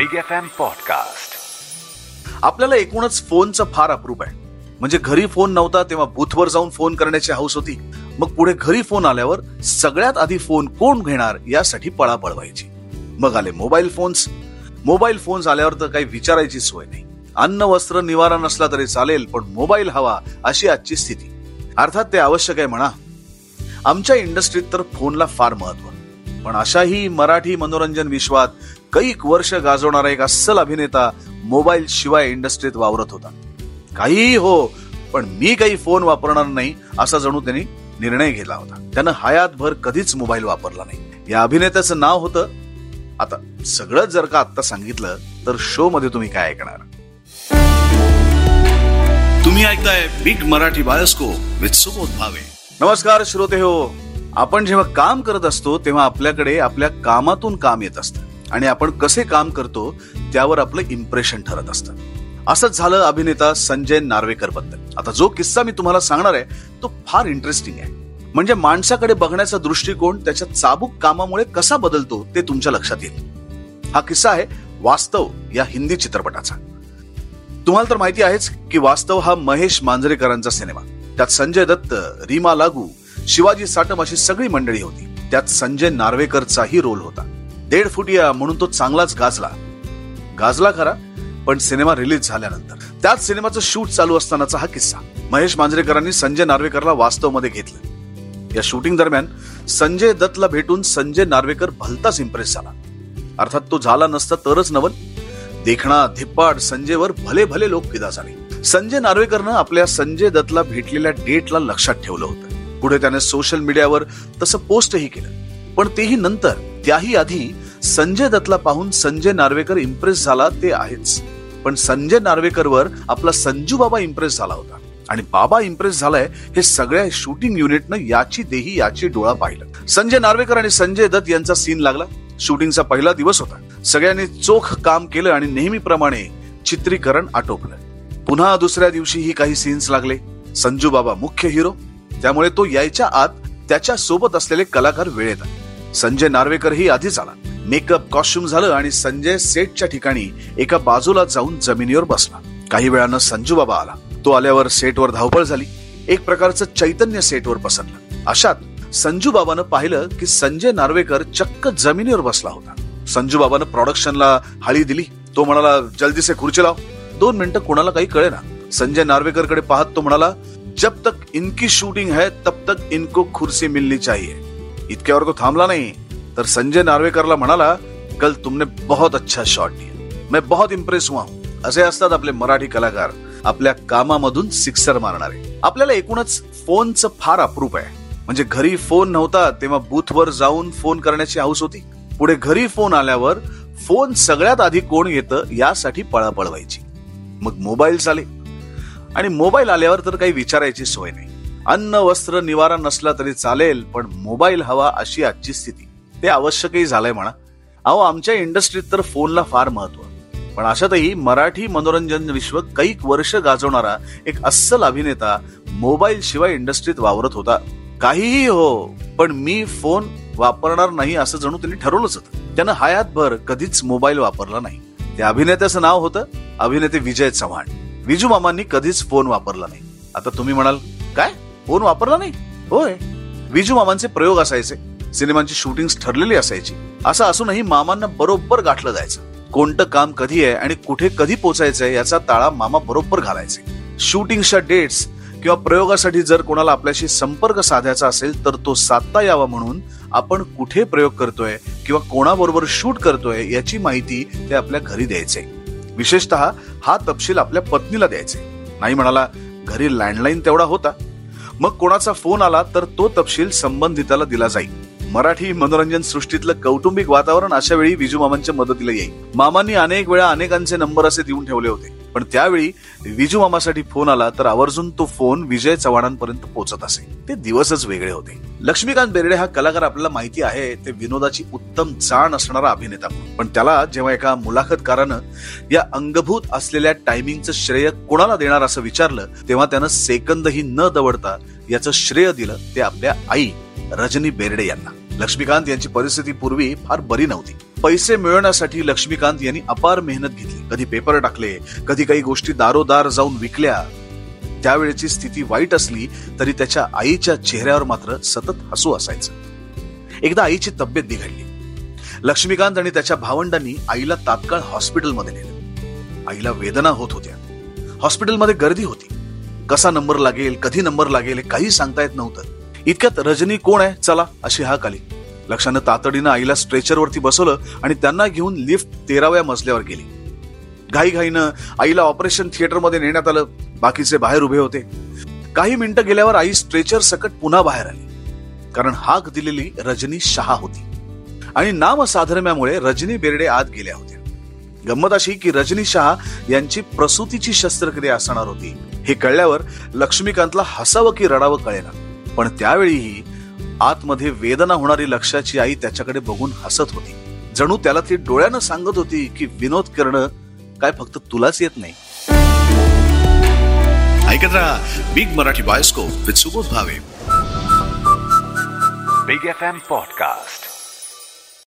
Big F M podcast आपल्याला एकूणच फोनचं फार अप्रूप आहे. म्हणजे घरी फोन नव्हता तेव्हा बूथवर जाऊन फोन करण्याची हौस होती. मग पुढे घरी फोन आल्यावर सगळ्यात आधी फोन कोण घेणार यासाठी पळापळ व्हायची. मग आले मोबाईल फोन्स मोबाईल फोन्स आल्यावर तर काही विचारायची सोय नाही. अन्न वस्त्र निवारा नसला तरी चालेल पण मोबाईल हवा अशी आजची स्थिती. अर्थात ते आवश्यक आहे म्हणा. आमच्या इंडस्ट्रीत तर फोनला फार महत्त्व पण अशाही मराठी मनोरंजन विश्वात कैक वर्ष गाजवणारा एक अस्सल अभिनेता मोबाईल शिवाय इंडस्ट्रीत वावरत होता. काहीही हो पण मी काही फोन वापरणार नाही असा जणू त्यांनी निर्णय घेतला होता. त्यानं हयातभर कधीच मोबाईल वापरला नाही. या अभिनेत्याचं नाव होतं आता सगळं जर का आता सांगितलं तर शो मध्ये तुम्ही काय ऐकणार? तुम्ही ऐकताय Big Marathi Bioscope with Subodh Bhave. नमस्कार श्रोते हो. आपण जेव्हा काम करत असतो तेव्हा आपल्याकडे आपल्या कामातून काम येत असतं. आणि आपण कसे काम करतो त्यावर आपलं इम्प्रेशन ठरत असतं. असंच झालं अभिनेता संजय नार्वेकरबद्दल. आता जो किस्सा मी तुम्हाला सांगणार आहे तो फार इंटरेस्टिंग आहे. म्हणजे माणसाकडे बघण्याचा दृष्टिकोन त्याच्या चाबूक कामामुळे कसा बदलतो ते तुमच्या लक्षात येईल. हा किस्सा आहे वास्तव या हिंदी चित्रपटाचा. तुम्हाला तर माहिती आहेच की वास्तव हा महेश मांजरेकरांचा सिनेमा. त्यात संजय दत्त रीमा लागू शिवाजी साटम अशी सगळी मंडळी होती. त्यात संजय नार्वेकरचाही रोल होता. देड फुटिया म्हणून तो चांगलाच गाजला. गाजला खरा पण सिनेमा रिलीज झाल्यानंतर. त्याच सिनेमाचं शूट चालू असतानाचा हा किस्सा. महेश मांजरेकरांनी संजय नार्वेकरला वास्तवमध्ये घेतलं. या शूटिंग दरम्यान संजय दत्तला भेटून संजय नार्वेकर भलताच इम्प्रेस झाला. अर्थात तो झाला नसता तरच नवल देखणा धिप्पाड संजयवर भले भले लोक फिदा झाले. संजय नार्वेकरनं आपल्या संजय दत्तला भेटलेल्या डेटला लक्षात ठेवलं होतं. पुढे त्याने सोशल मीडियावर तसं पोस्टही केलं. पण तेही नंतर. त्याही आधी संजय दत्तला पाहून संजय नार्वेकर इम्प्रेस झाला ते आहेच. पण संजय नार्वेकरवर आपला संजू बाबा इम्प्रेस झाला होता. आणि बाबा इम्प्रेस झालाय हे सगळ्या शूटिंग युनिटनं याची देही याची डोळा पाहिलं. संजय नार्वेकर आणि संजय दत्त यांचा सीन लागला. शूटिंगचा पहिला दिवस होता. सगळ्यांनी चोख काम केलं आणि नेहमीप्रमाणे चित्रीकरण आटोपलं. पुन्हा दुसऱ्या दिवशीही काही सीन्स लागले. संजू बाबा मुख्य हिरो त्यामुळे तो यायच्या आत त्याच्या सोबत असलेले कलाकार वेळेत आले. संजय नार्वेकरही आधीच आला. मेकअप कॉस्ट्युम झालं आणि संजय सेटच्या ठिकाणी एका बाजूला जाऊन जमिनीवर बसला. काही वेळानं संजू बाबा आला. तो आल्यावर सेटवर धावपळ झाली. एक प्रकारचं चैतन्य सेटवर पसरलं. अशात संजू बाबानं पाहिलं की संजय नार्वेकर चक्क जमिनीवर बसला होता. संजू बाबानं प्रोडक्शनला हाळी दिली. तो म्हणाला जल्दी से खुर्ची लाव. दोन मिनिटं कोणाला काही कळे ना संजय नार्वेकरकडे पाहत तो म्हणाला जब तक इनकी शूटिंग है तब तक इनको खुर्सी मिलनी चाहिए. इतक्यावर तो थांबला नाही. तर संजय नार्वेकरला म्हणाला कल तुमने बहुत अच्छा शॉट दिया. मैं बहुत इम्प्रेस हुआ हूं. असे असतात आपले मराठी कलाकार. आपल्या कामामधून सिक्सर मारणारे. आपल्याला एकूणच फोनचं फार अप्रूप आहे. म्हणजे घरी फोन नव्हता तेव्हा बूथवर जाऊन फोन करण्याची हौस होती. पुढे घरी फोन आल्यावर फोन सगळ्यात आधी कोण येतं यासाठी पळापळ व्हायची. मग मोबाईल आले. आणि मोबाईल आल्यावर तर काही विचारायची सोय नाही. अन्न वस्त्र निवारा नसला तरी चालेल पण मोबाईल हवा अशी आजची स्थिती. ते आवश्यकही झालंय म्हणा. अहो आमच्या इंडस्ट्रीत तर फोनला फार महत्त्व पण अशातही मराठी मनोरंजन विश्व कैक वर्ष गाजवणारा एक अस्सल अभिनेता मोबाईल शिवाय इंडस्ट्रीत वावरत होता. काहीही हो पण मी फोन वापरणार नाही असं जणू त्यांनी ठरवलंच होतं. त्यानं हयातभर कधीच मोबाईल वापरला नाही. त्या अभिनेत्याचं नाव होतं अभिनेते विजय चव्हाण. विजू मामांनी कधीच फोन वापरला नाही. आता तुम्ही म्हणाल काय? फोन वापरला नाही? होय. विजू मामांचे प्रयोग असायचे. सिनेमांची शूटिंग ठरलेली असायची. असं असूनही मामांना बरोबर गाठलं जायचं. कोणतं काम कधी आहे आणि कुठे कधी पोचायचंय याचा ताळा मामा बरोबर घालायचे. शूटिंगच्या डेट्स किंवा प्रयोगासाठी जर कोणाला आपल्याशी संपर्क साधायचा असेल तर तो साधता यावा म्हणून आपण कुठे प्रयोग करतोय किंवा कोणाबरोबर शूट करतोय याची माहिती ते आपल्या घरी द्यायचे. विशेषतः हा तपशील आपल्या पत्नीला द्यायचे. नाही म्हणाला घरी लँडलाईन तेवढा होता. मग कोणाचा फोन आला तर तो तपशील संबंधिताला दिला जाईल. मराठी मनोरंजन सृष्टीतलं कौटुंबिक वातावरण अशा वेळी विजू मामांच्या मदतीला येईल. मामांनी अनेक वेळा अनेकांचे नंबर असे देऊन ठेवले होते. पण त्यावेळी विजू मामासाठी फोन आला तर आवर्जून तो फोन विजय चव्हाणांपर्यंत पोहोचत असे. ते दिवसच वेगळे होते. लक्ष्मीकांत बेर्डे हा कलाकार आपल्याला माहिती आहे ते विनोदाची उत्तम जाण असणारा अभिनेता. पण त्याला जेव्हा एका मुलाखतकारानं या अंगभूत असलेल्या टायमिंगचं श्रेय कोणाला देणार असं विचारलं तेव्हा त्यानं सेकंदही न दवडता याचं श्रेय दिलं ते आपल्या आई रजनी बेर्डे यांना. लक्ष्मीकांत यांची परिस्थिती पूर्वी फार बरी नव्हती. पैसे मिळवण्यासाठी लक्ष्मीकांत यांनी अपार मेहनत घेतली. कधी पेपर टाकले कधी काही गोष्टी दारोदार जाऊन विकल्या. त्यावेळेची स्थिती वाईट असली तरी त्याच्या आईच्या चेहऱ्यावर मात्र सतत हसू असायचं. एकदा आईची तब्येत बिघडली. लक्ष्मीकांत आणि त्याच्या भावंडांनी आईला तात्काळ हॉस्पिटलमध्ये नेलं. आईला वेदना होत होत्या. हॉस्पिटलमध्ये गर्दी होती. कसा नंबर लागेल कधी नंबर लागेल काही सांगता येत नव्हतं. इतक्यात रजनी कोण आहे? चला अशी हाक आली. लक्षानं तातडीनं आईला स्ट्रेचरवरती बसवलं आणि त्यांना घेऊन लिफ्ट तेराव्या मजल्यावर गेली. घाईघाईनं आईला ऑपरेशन थिएटरमध्ये नेण्यात आलं. बाकीचे बाहेर उभे होते. काही मिनिटं गेल्यावर आई स्ट्रेचर सकट पुन्हा बाहेर आली. कारण हाक दिलेली रजनी शहा होती. आणि नाम साधर्म्यामुळे रजनी बेर्डे आत गेल्या होत्या. गंमत अशी की रजनी शहा यांची प्रसूतीची शस्त्रक्रिया असणार होती. हे कळल्यावर लक्ष्मीकांतला हसावं की रडावं कळेना. पण त्यावेळीही आतमध्ये वेदना होणारी लक्षाची आई त्याच्याकडे बघून हसत होती. जणू त्याला ती डोळ्यानं सांगत होती की विनोद करणं काय फक्त तुलाच येत नाही. ऐकत राहा Big Marathi Bioscope with Subodh Bhave Big FM Podcast.